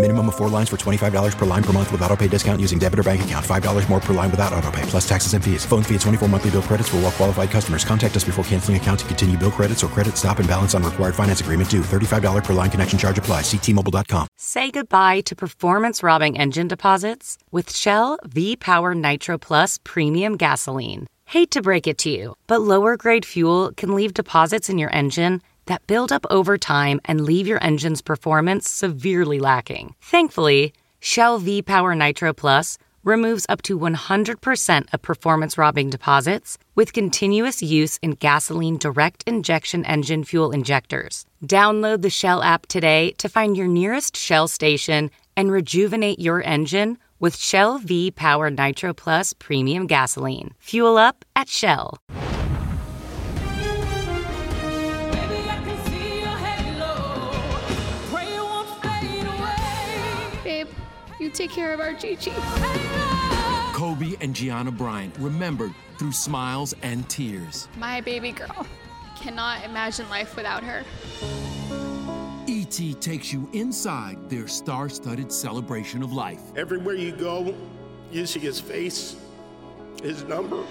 Minimum of four lines for $25 per line per month with auto pay discount using debit or bank account. $5 more per line without auto pay, plus taxes and fees. Phone fee at 24 monthly bill credits for all well qualified customers. Contact us before canceling account to continue bill credits or credit stop and balance on required finance agreement due. $35 per line connection charge apply. Ctmobile.com. Say goodbye to performance robbing engine deposits with Shell V Power Nitro Plus Premium Gasoline. Hate to break it to you, but lower grade fuel can leave deposits in your engine that build up over time and leave your engine's performance severely lacking. Thankfully, Shell V Power Nitro Plus removes up to 100% of performance robbing deposits with continuous use in gasoline direct injection engine fuel injectors. Download the Shell app today to find your nearest Shell station and rejuvenate your engine with Shell V Power Nitro Plus Premium Gasoline. Fuel up at Shell. Take care of our Gigi. Kobe and Gianna Bryant remembered through smiles and tears. My baby girl. Cannot imagine life without her. E.T. takes you inside their star studded celebration of life. Everywhere you go, you see his face, his number.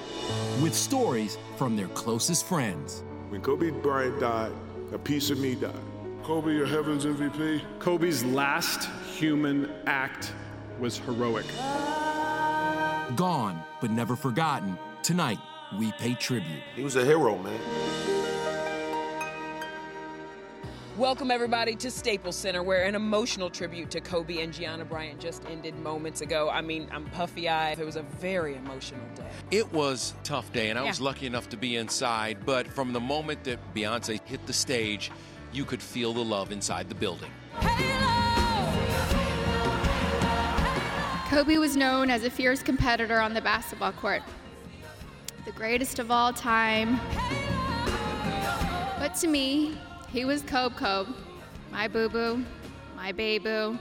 With stories from their closest friends. When Kobe Bryant died, a piece of me died. Kobe, your heavens MVP. Kobe's last human act was heroic. Gone, but never forgotten. Tonight, we pay tribute. He was a hero, man. Welcome, everybody, to Staples Center, where an emotional tribute to Kobe and Gianna Bryant just ended moments ago. I mean, I'm puffy eyed. It was a very emotional day. It was a tough day, and I Yeah. was lucky enough to be inside. But from the moment that Beyonce hit the stage, you could feel the love inside the building. Kobe was known as a fierce competitor on the basketball court. The greatest of all time. But to me, he was Kobe Kobe. My boo boo, my baby,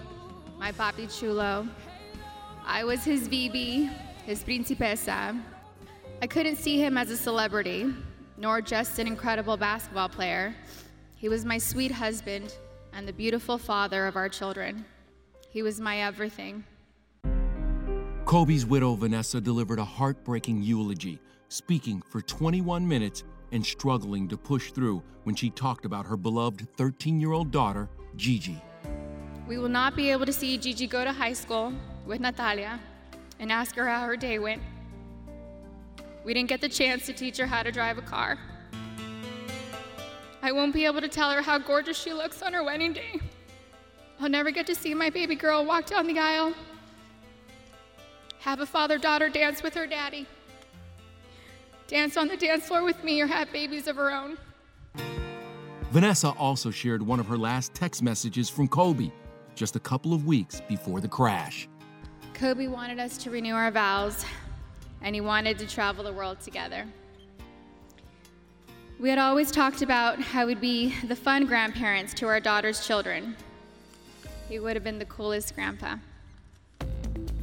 my papi chulo. I was his VB, his principesa. I couldn't see him as a celebrity, nor just an incredible basketball player. He was my sweet husband and the beautiful father of our children. He was my everything. Kobe's widow, Vanessa, delivered a heartbreaking eulogy, speaking for 21 minutes and struggling to push through when she talked about her beloved 13 year old daughter, Gigi. We will not be able to see Gigi go to high school with Natalia and ask her how her day went. We didn't get the chance to teach her how to drive a car. I won't be able to tell her how gorgeous she looks on her wedding day. I'll never get to see my baby girl walk down the aisle, have a father daughter dance with her daddy, dance on the dance floor with me, or have babies of her own. Vanessa also shared one of her last text messages from Kobe just a couple of weeks before the crash. Kobe wanted us to renew our vows, and he wanted to travel the world together. We had always talked about how we'd be the fun grandparents to our daughter's children. He would have been the coolest grandpa.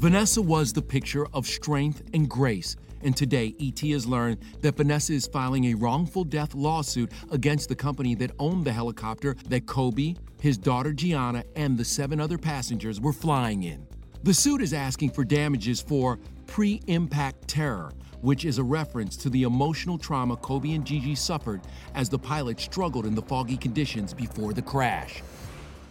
Vanessa was the picture of strength and grace. And today, ET has learned that Vanessa is filing a wrongful death lawsuit against the company that owned the helicopter that Kobe, his daughter Gianna, and the seven other passengers were flying in. The suit is asking for damages for pre impact terror, which is a reference to the emotional trauma Kobe and Gigi suffered as the pilot struggled in the foggy conditions before the crash.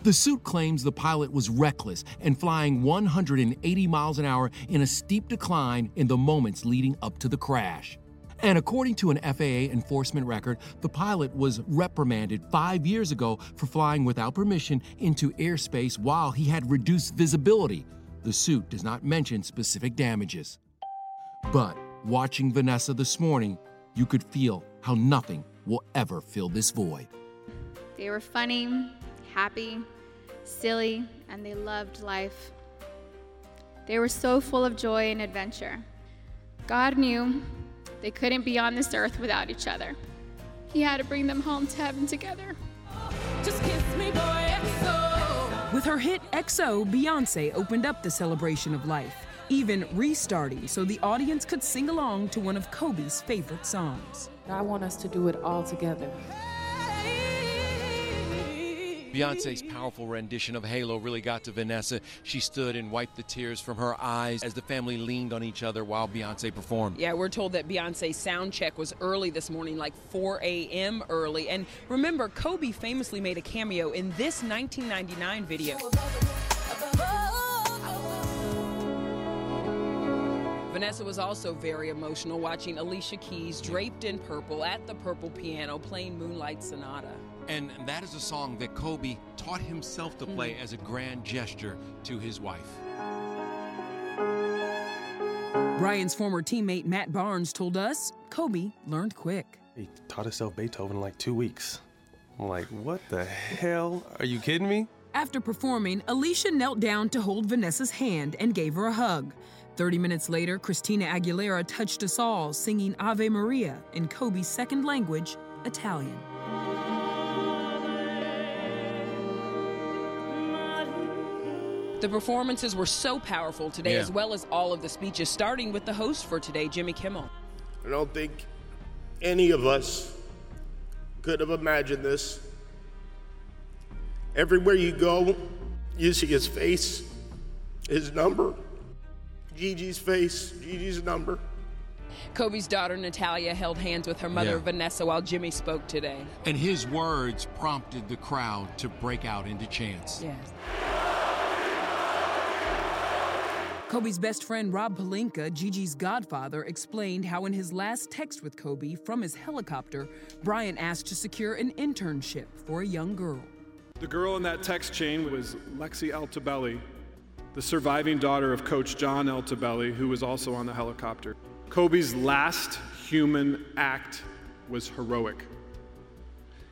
The suit claims the pilot was reckless and flying 180 miles an hour in a steep decline in the moments leading up to the crash. And according to an FAA enforcement record, the pilot was reprimanded five years ago for flying without permission into airspace while he had reduced visibility. The suit does not mention specific damages. But watching Vanessa this morning, you could feel how nothing will ever fill this void. They were funny, happy, silly, and they loved life. They were so full of joy and adventure. God knew they couldn't be on this earth without each other. He had to bring them home to heaven together. Just kiss me, boy, XO. With her hit XO, Beyonce opened up the celebration of life, even restarting so the audience could sing along to one of Kobe's favorite songs. I want us to do it all together. Beyonce's powerful rendition of Halo really got to Vanessa. She stood and wiped the tears from her eyes as the family leaned on each other while Beyonce performed. Yeah, we're told that Beyonce's sound check was early this morning, like 4 a.m. early. And remember, Kobe famously made a cameo in this 1999 video. Vanessa was also very emotional watching Alicia Keys draped in purple at the purple piano playing Moonlight Sonata. And that is a song that Kobe taught himself to play mm-hmm. as a grand gesture to his wife. Bryant's former teammate Matt Barnes told us Kobe learned quick. He taught himself Beethoven in like two weeks. I'm like, what the hell? Are you kidding me? After performing, Alicia knelt down to hold Vanessa's hand and gave her a hug. 30 minutes later, Christina Aguilera touched us all, singing Ave Maria in Kobe's second language, Italian. The performances were so powerful today, Yeah. as well as all of the speeches, starting with the host for today, Jimmy Kimmel. I don't think any of us could have imagined this. Everywhere you go, you see his face, his number, Gigi's face, Gigi's number. Kobe's daughter Natalia held hands with her mother Yeah. Vanessa while Jimmy spoke today. And his words prompted the crowd to break out into chants. Yes. Kobe's best friend Rob Pelinka, Gigi's godfather, explained how in his last text with Kobe from his helicopter, Bryant asked to secure an internship for a young girl. The girl in that text chain was Lexi Altobelli, the surviving daughter of Coach John Altobelli, who was also on the helicopter. Kobe's last human act was heroic.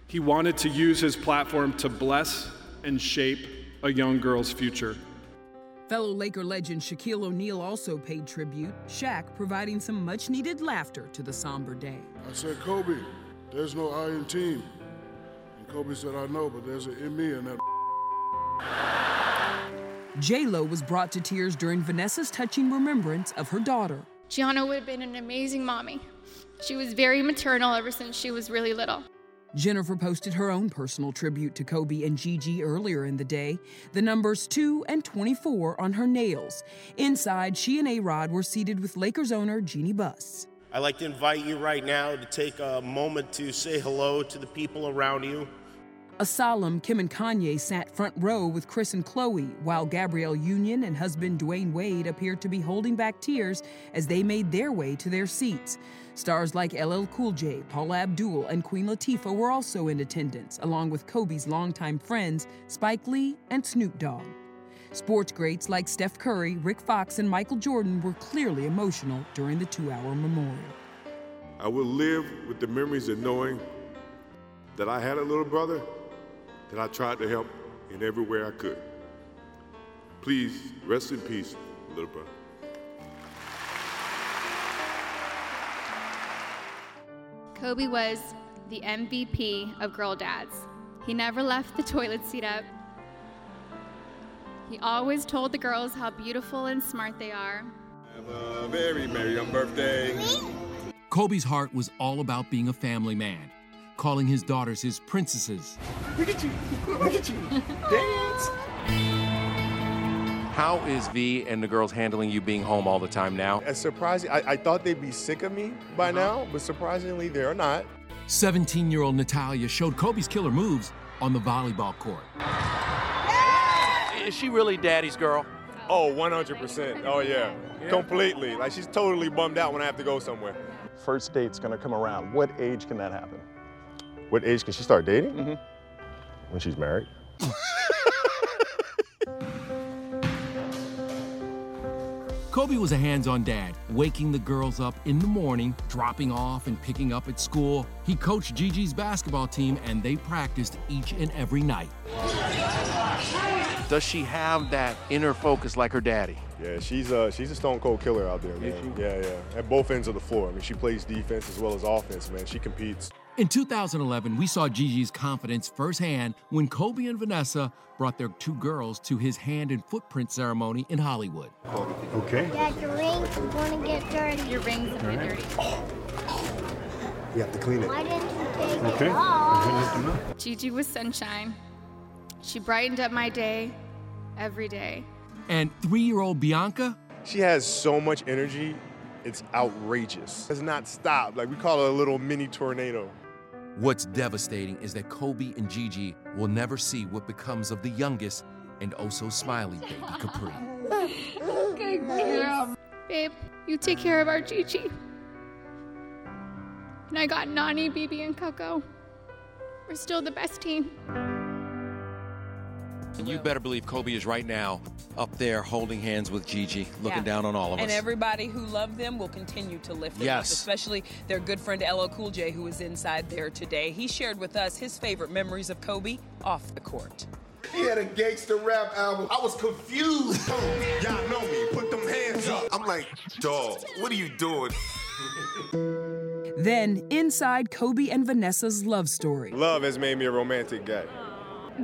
He wanted to use his platform to bless and shape a young girl's future. Fellow Laker legend Shaquille O'Neal also paid tribute, Shaq providing some much needed laughter to the somber day. I said, Kobe, there's no I in team. And Kobe said, I know, but there's an in me in that. J-Lo was brought to tears during Vanessa's touching remembrance of her daughter. Gianna would have been an amazing mommy. She was very maternal ever since she was really little. Jennifer posted her own personal tribute to Kobe and Gigi earlier in the day, the numbers 2 and 24 on her nails. Inside, she and A-Rod were seated with Lakers owner Jeanie Buss. I'd like to invite you right now to take a moment to say hello to the people around you. A solemn Kim and Kanye sat front row with Kris and Khloe, while Gabrielle Union and husband Dwyane Wade appeared to be holding back tears as they made their way to their seats. Stars like LL Cool J, Paula Abdul, and Queen Latifah were also in attendance, along with Kobe's longtime friends Spike Lee and Snoop Dogg. Sports greats like Steph Curry, Rick Fox, and Michael Jordan were clearly emotional during the two hour memorial. I will live with the memories of knowing that I had a little brother that I tried to help in every way I could. Please rest in peace, little brother. Kobe was the MVP of Girl Dads. He never left the toilet seat up. He always told the girls how beautiful and smart they are. Have a very merry birthday. Kobe's heart was all about being a family man, calling his daughters his princesses. Look at you. Look at you. Dance. How is V and the girls handling you being home all the time now? It's surprising. I, I thought they'd be sick of me by uh-huh. now, but surprisingly, they're not. 17 year old Natalia showed Kobe's killer moves on the volleyball court. is she really daddy's girl? Oh, 100%. Oh, yeah. Completely. Like, she's totally bummed out when I have to go somewhere. First date's gonna come around. What age can that happen? What age can she start dating? Mm-hmm. When she's married. Kobe was a hands on dad, waking the girls up in the morning, dropping off and picking up at school. He coached Gigi's basketball team, and they practiced each and every night. Does she have that inner focus like her daddy? Yeah, she's a she's a stone cold killer out there, man. Yeah, yeah. At both ends of the floor. I mean, she plays defense as well as offense, man. She competes. In 2011, we saw Gigi's confidence firsthand when Kobe and Vanessa brought their two girls to his hand and footprint ceremony in Hollywood. Okay. Dad, your rings are going to get dirty. Your rings are Alright. dirty. Oh. You have to clean it. Why didn't you take Okay. it off? Gigi was sunshine. She brightened up my day every day. And three year old Bianca? She has so much energy, it's outrageous. It's not stopped. Like we call it a little mini tornado. What's devastating is that Kobe and Gigi will never see what becomes of the youngest and oh so smiley baby Capri. Good girl. Babe, you take care of our Gigi. And I got Nani, Bibi, and Coco. We're still the best team. And you better believe Kobe is right now up there holding hands with Gigi, looking Yeah. down on all of us. And everybody who loved them will continue to lift them up, Yes. especially their good friend LL Cool J, who is inside there today. He shared with us his favorite memories of Kobe off the court. He had a gangster rap album. I was confused. Y'all know me. Put them hands up. I'm like, dog, what are you doing? Then, inside Kobe and Vanessa's love story. Love has made me a romantic guy.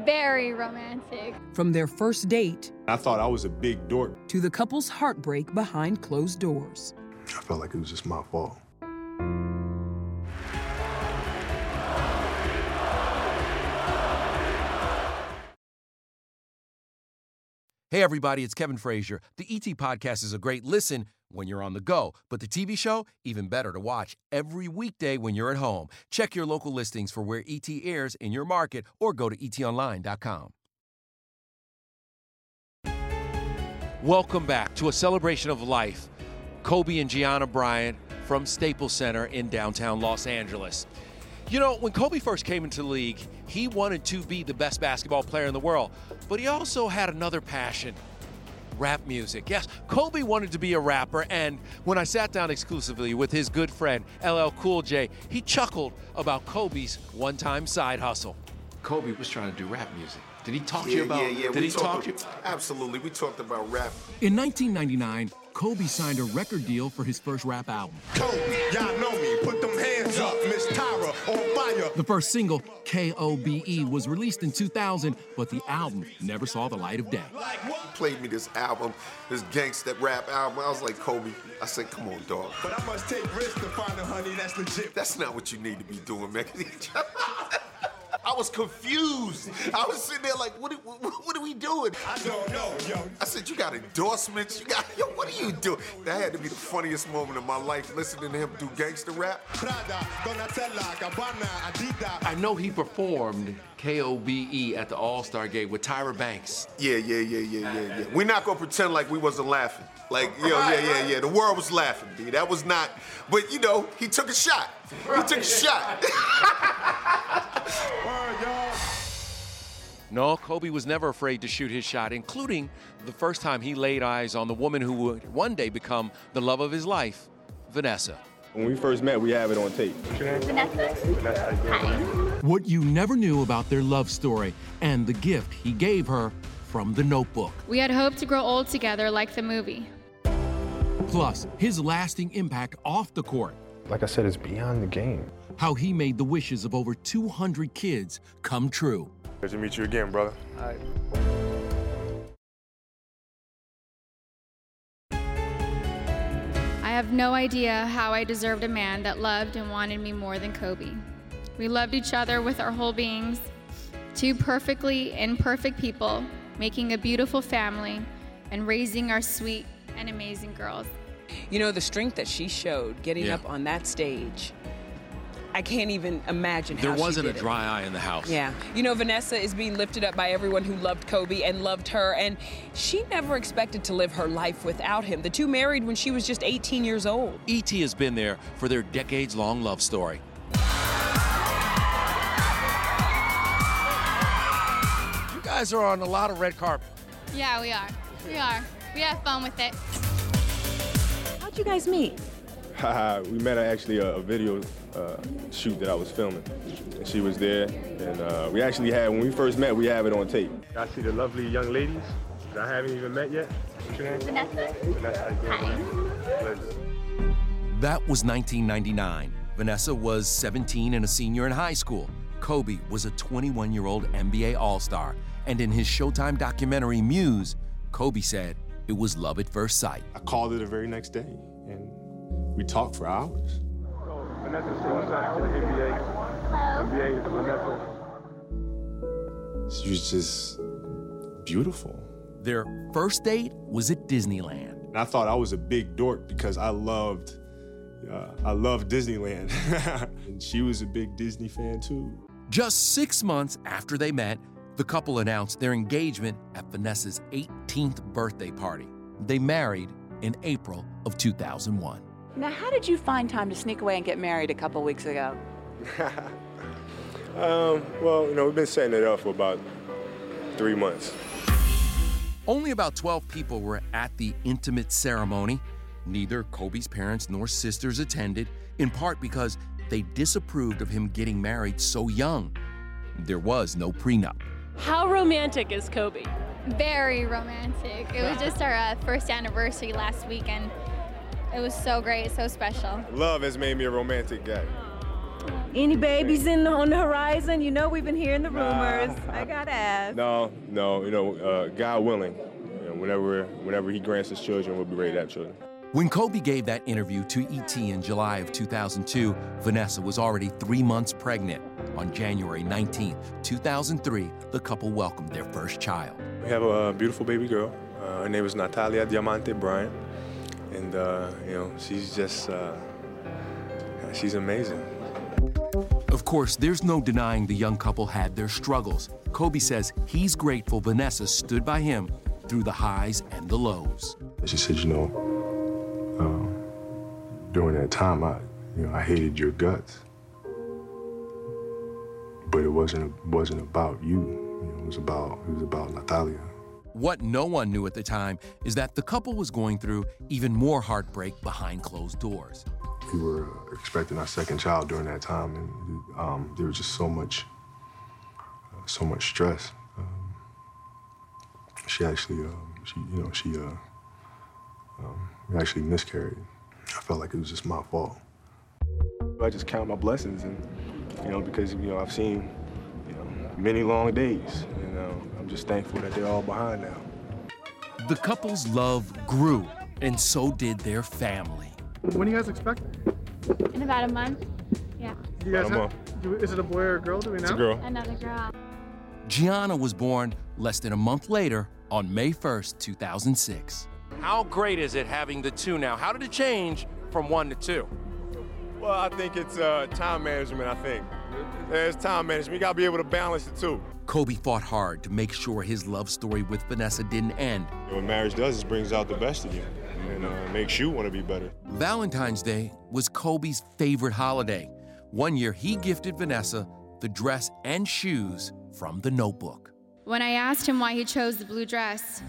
Very romantic. From their first date I thought I was a big dork. to the couple's heartbreak behind closed doors. I felt like it was just my fault. Hey, everybody, it's Kevin Frazier. The ET Podcast is a great listen when you're on the go, but the TV show, even better to watch every weekday when you're at home. Check your local listings for where ET airs in your market or go to etonline.com. Welcome back to a celebration of life. Kobe and Gianna Bryant from Staples Center in downtown Los Angeles. You know, when Kobe first came into the league, he wanted to be the best basketball player in the world, but he also had another passion rap music. Yes, Kobe wanted to be a rapper, and when I sat down exclusively with his good friend LL Cool J, he chuckled about Kobe's one time side hustle. Kobe was trying to do rap music. Did he talk to you Yeah, about yeah, yeah. Did we he talk talked- to you? Absolutely. We talked about rap. In 1999, Kobe signed a record deal for his first rap album. Kobe, y'all know me. Put them hands up. Miss Tyra on fire. The first single, KOBE, E, was released in 2000, but the album never saw the light of day. He played me this album, this gangsta rap album. I was like, Kobe, I said, come on, dog. But I must take risks to find a honey that's legit. That's not what you need to be doing, man. I was confused. I was sitting there like, what, are- what, what are we doing? I don't know, yo. I said, you got endorsements? You got, yo, what are you doing? That had to be the funniest moment of my life, listening to him do gangster rap. I know he performed KOBE E at the All Star Game with Tyra Banks. Yeah, yeah, yeah, yeah, yeah, yeah. We're not gonna pretend like we wasn't laughing. Like, yo, yeah, yeah, yeah. The world was laughing, B. That was not. But you know, he took a shot. He took a shot. No, Kobe was never afraid to shoot his shot, including the first time he laid eyes on the woman who would one day become the love of his life, Vanessa. When we first met, we have it on tape. Vanessa? Hi. What you never knew about their love story and the gift he gave her from the notebook. We had hoped to grow old together like the movie. Plus, his lasting impact off the court. Like I said, it's beyond the game. How he made the wishes of over 200 kids come true. Good to meet you again, brother. I have no idea how I deserved a man that loved and wanted me more than Kobe. We loved each other with our whole beings, two perfectly imperfect people, making a beautiful family and raising our sweet and amazing girls. You know, the strength that she showed getting Yeah. up on that stage I can't even imagine There how wasn't a did it. dry eye in the house. Yeah. You know, Vanessa is being lifted up by everyone who loved Kobe and loved her, and she never expected to live her life without him. The two married when she was just 18 years old. E.T. has been there for their decades long love story. You guys are on a lot of red carpet. Yeah, we are. We are. We have fun with it. How'd you guys meet? Haha, we met at actually a, a video uh, shoot that I was filming. And she was there, and uh, we actually had, when we first met, we have it on tape. I see the lovely young ladies that I haven't even met yet. What's your name? Vanessa. Vanessa, how you doing? That was 1999. Vanessa was 17 and a senior in high school. Kobe was a 21 year old NBA All Star. And in his Showtime documentary Muse, Kobe said it was love at first sight. I called her the very next day, and we talked for hours. Vanessa, say what's up to the NBA. NBA is Vanessa. She was just beautiful. Their first date was at Disneyland. And I thought I was a big dork because I loved, uh, I loved Disneyland. and she was a big Disney fan too. Just six months after they met, the couple announced their engagement at Vanessa's 18th birthday party. They married in April of 2001. Now, how did you find time to sneak away and get married a couple weeks ago? Um, well, you know, we've been setting it up for about three months. Only about 12 people were at the intimate ceremony. Neither Kobe's parents nor sisters attended, in part because they disapproved of him getting married so young. There was no prenup. How romantic is Kobe? Very romantic. It was just our uh, first anniversary last week, and it was so great, so special. Love has made me a romantic guy. Any babies in on the horizon? You know we've been hearing the rumors. I gotta ask. No, no, you know, uh, God willing, you know, whenever, whenever He grants His children, we'll be ready to have children. When Kobe gave that interview to ET in July of 2002, Vanessa was already three months pregnant. On January 19, 2003, the couple welcomed their first child. We have a beautiful baby girl. Uh, her name is Natalia Diamante Bryant, and uh, you know, she's just, uh, she's amazing. Of course, there's no denying the young couple had their struggles. Kobe says he's grateful Vanessa stood by him through the highs and the lows. She said, you know, um, during that time, I, you know, I hated your guts, but it wasn't wasn't about you. you know, it was about it was about Natalia. What no one knew at the time is that the couple was going through even more heartbreak behind closed doors. We were expecting our second child during that time, and um, there was just so much, uh, so much stress. Um, she actually, um, she, you know, she uh, um, actually miscarried. I felt like it was just my fault. I just count my blessings, and you know, because you know, I've seen you know, many long days. You know, I'm just thankful that they're all behind now. The couple's love grew, and so did their family. When do you guys expect? In about a month. Yeah. You guys About a have, do, is it a boy or a girl? Do we know? It's a girl. Another girl. Gianna was born less than a month later on May 1st, 2006. How great is it having the two now? How did it change from one to two? Well, I think it's uh, time management. I think there's time management. You gotta be able to balance the two. Kobe fought hard to make sure his love story with Vanessa didn't end. What marriage does is brings out the best in you, and uh, makes you want to be better. Valentine's Day was Kobe's favorite holiday. One year, he gifted Vanessa the dress and shoes from the notebook. When I asked him why he chose the blue dress,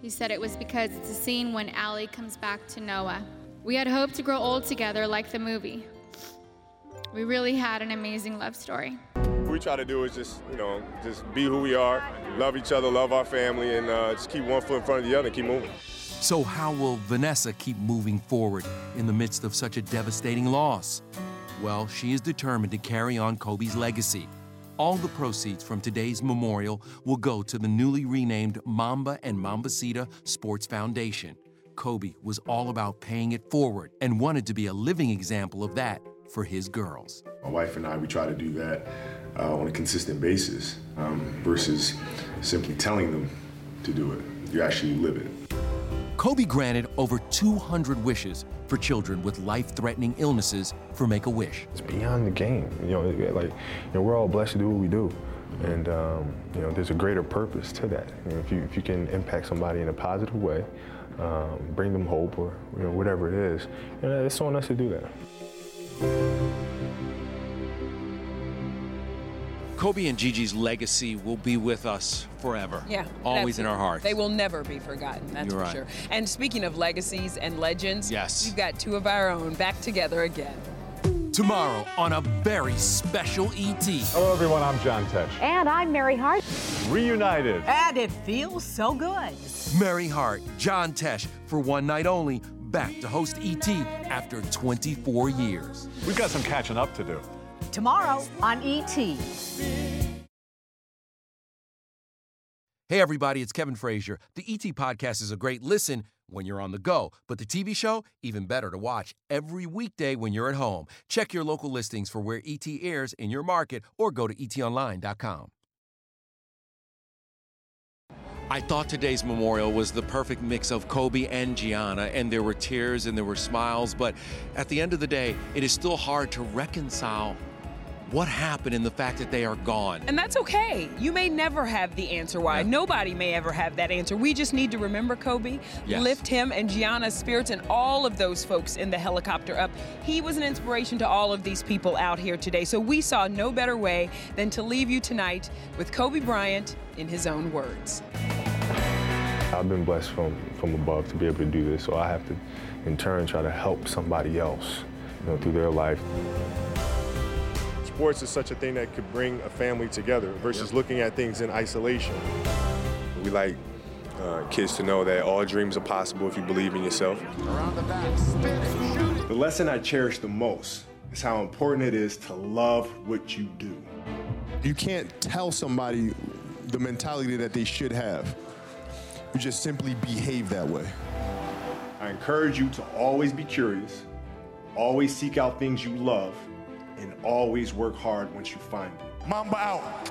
he said it was because it's a scene when Allie comes back to Noah. We had hoped to grow old together like the movie. We really had an amazing love story. What we try to do is just, you know, just be who we are, love each other, love our family, and uh, just keep one foot in front of the other and keep moving. So, how will Vanessa keep moving forward in the midst of such a devastating loss? Well, she is determined to carry on Kobe's legacy. All the proceeds from today's memorial will go to the newly renamed Mamba and Mambacita Sports Foundation. Kobe was all about paying it forward and wanted to be a living example of that for his girls. My wife and I, we try to do that uh, on a consistent basis um, versus simply telling them to do it. You actually live it. Kobe granted over 200 wishes for children with life threatening illnesses for Make a Wish. It's beyond the game. You know, like, you know, we're all blessed to do what we do. And, um, you know, there's a greater purpose to that. You know, if, you, if you can impact somebody in a positive way, um, bring them hope or, you know, whatever it is, you know, it's on us to do that. Kobe and Gigi's legacy will be with us forever. Yeah. Always in our hearts. They will never be forgotten, that's You're for right. sure. And speaking of legacies and legends, Yes. we've got two of our own back together again. Tomorrow on a very special ET. Hello, everyone. I'm John Tesh. And I'm Mary Hart. Reunited. And it feels so good. Mary Hart, John Tesh, for one night only, back to host ET after 24 years. We've got some catching up to do. Tomorrow on ET. Hey, everybody, it's Kevin Frazier. The ET podcast is a great listen when you're on the go, but the TV show, even better to watch every weekday when you're at home. Check your local listings for where ET airs in your market or go to etonline.com. I thought today's memorial was the perfect mix of Kobe and Gianna, and there were tears and there were smiles, but at the end of the day, it is still hard to reconcile what happened and the fact that they are gone. And that's okay. You may never have the answer why. Nobody may ever have that answer. We just need to remember Kobe, Yes. lift him and Gianna's spirits and all of those folks in the helicopter up. He was an inspiration to all of these people out here today. So we saw no better way than to leave you tonight with Kobe Bryant in his own words. I've been blessed from, from above to be able to do this, so I have to, in turn, try to help somebody else, you know, through their life. Sports is such a thing that could bring a family together versus looking at things in isolation. We like uh, kids to know that all dreams are possible if you believe in yourself. The lesson I cherish the most is how important it is to love what you do. You can't tell somebody the mentality that they should have. You just simply behave that way. I encourage you to always be curious, always seek out things you love, and always work hard once you find it. Mamba out.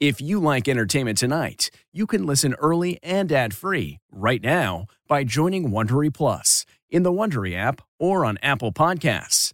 If you like entertainment tonight, you can listen early and ad-free right now by joining Wondery Plus in the Wondery app or on Apple Podcasts.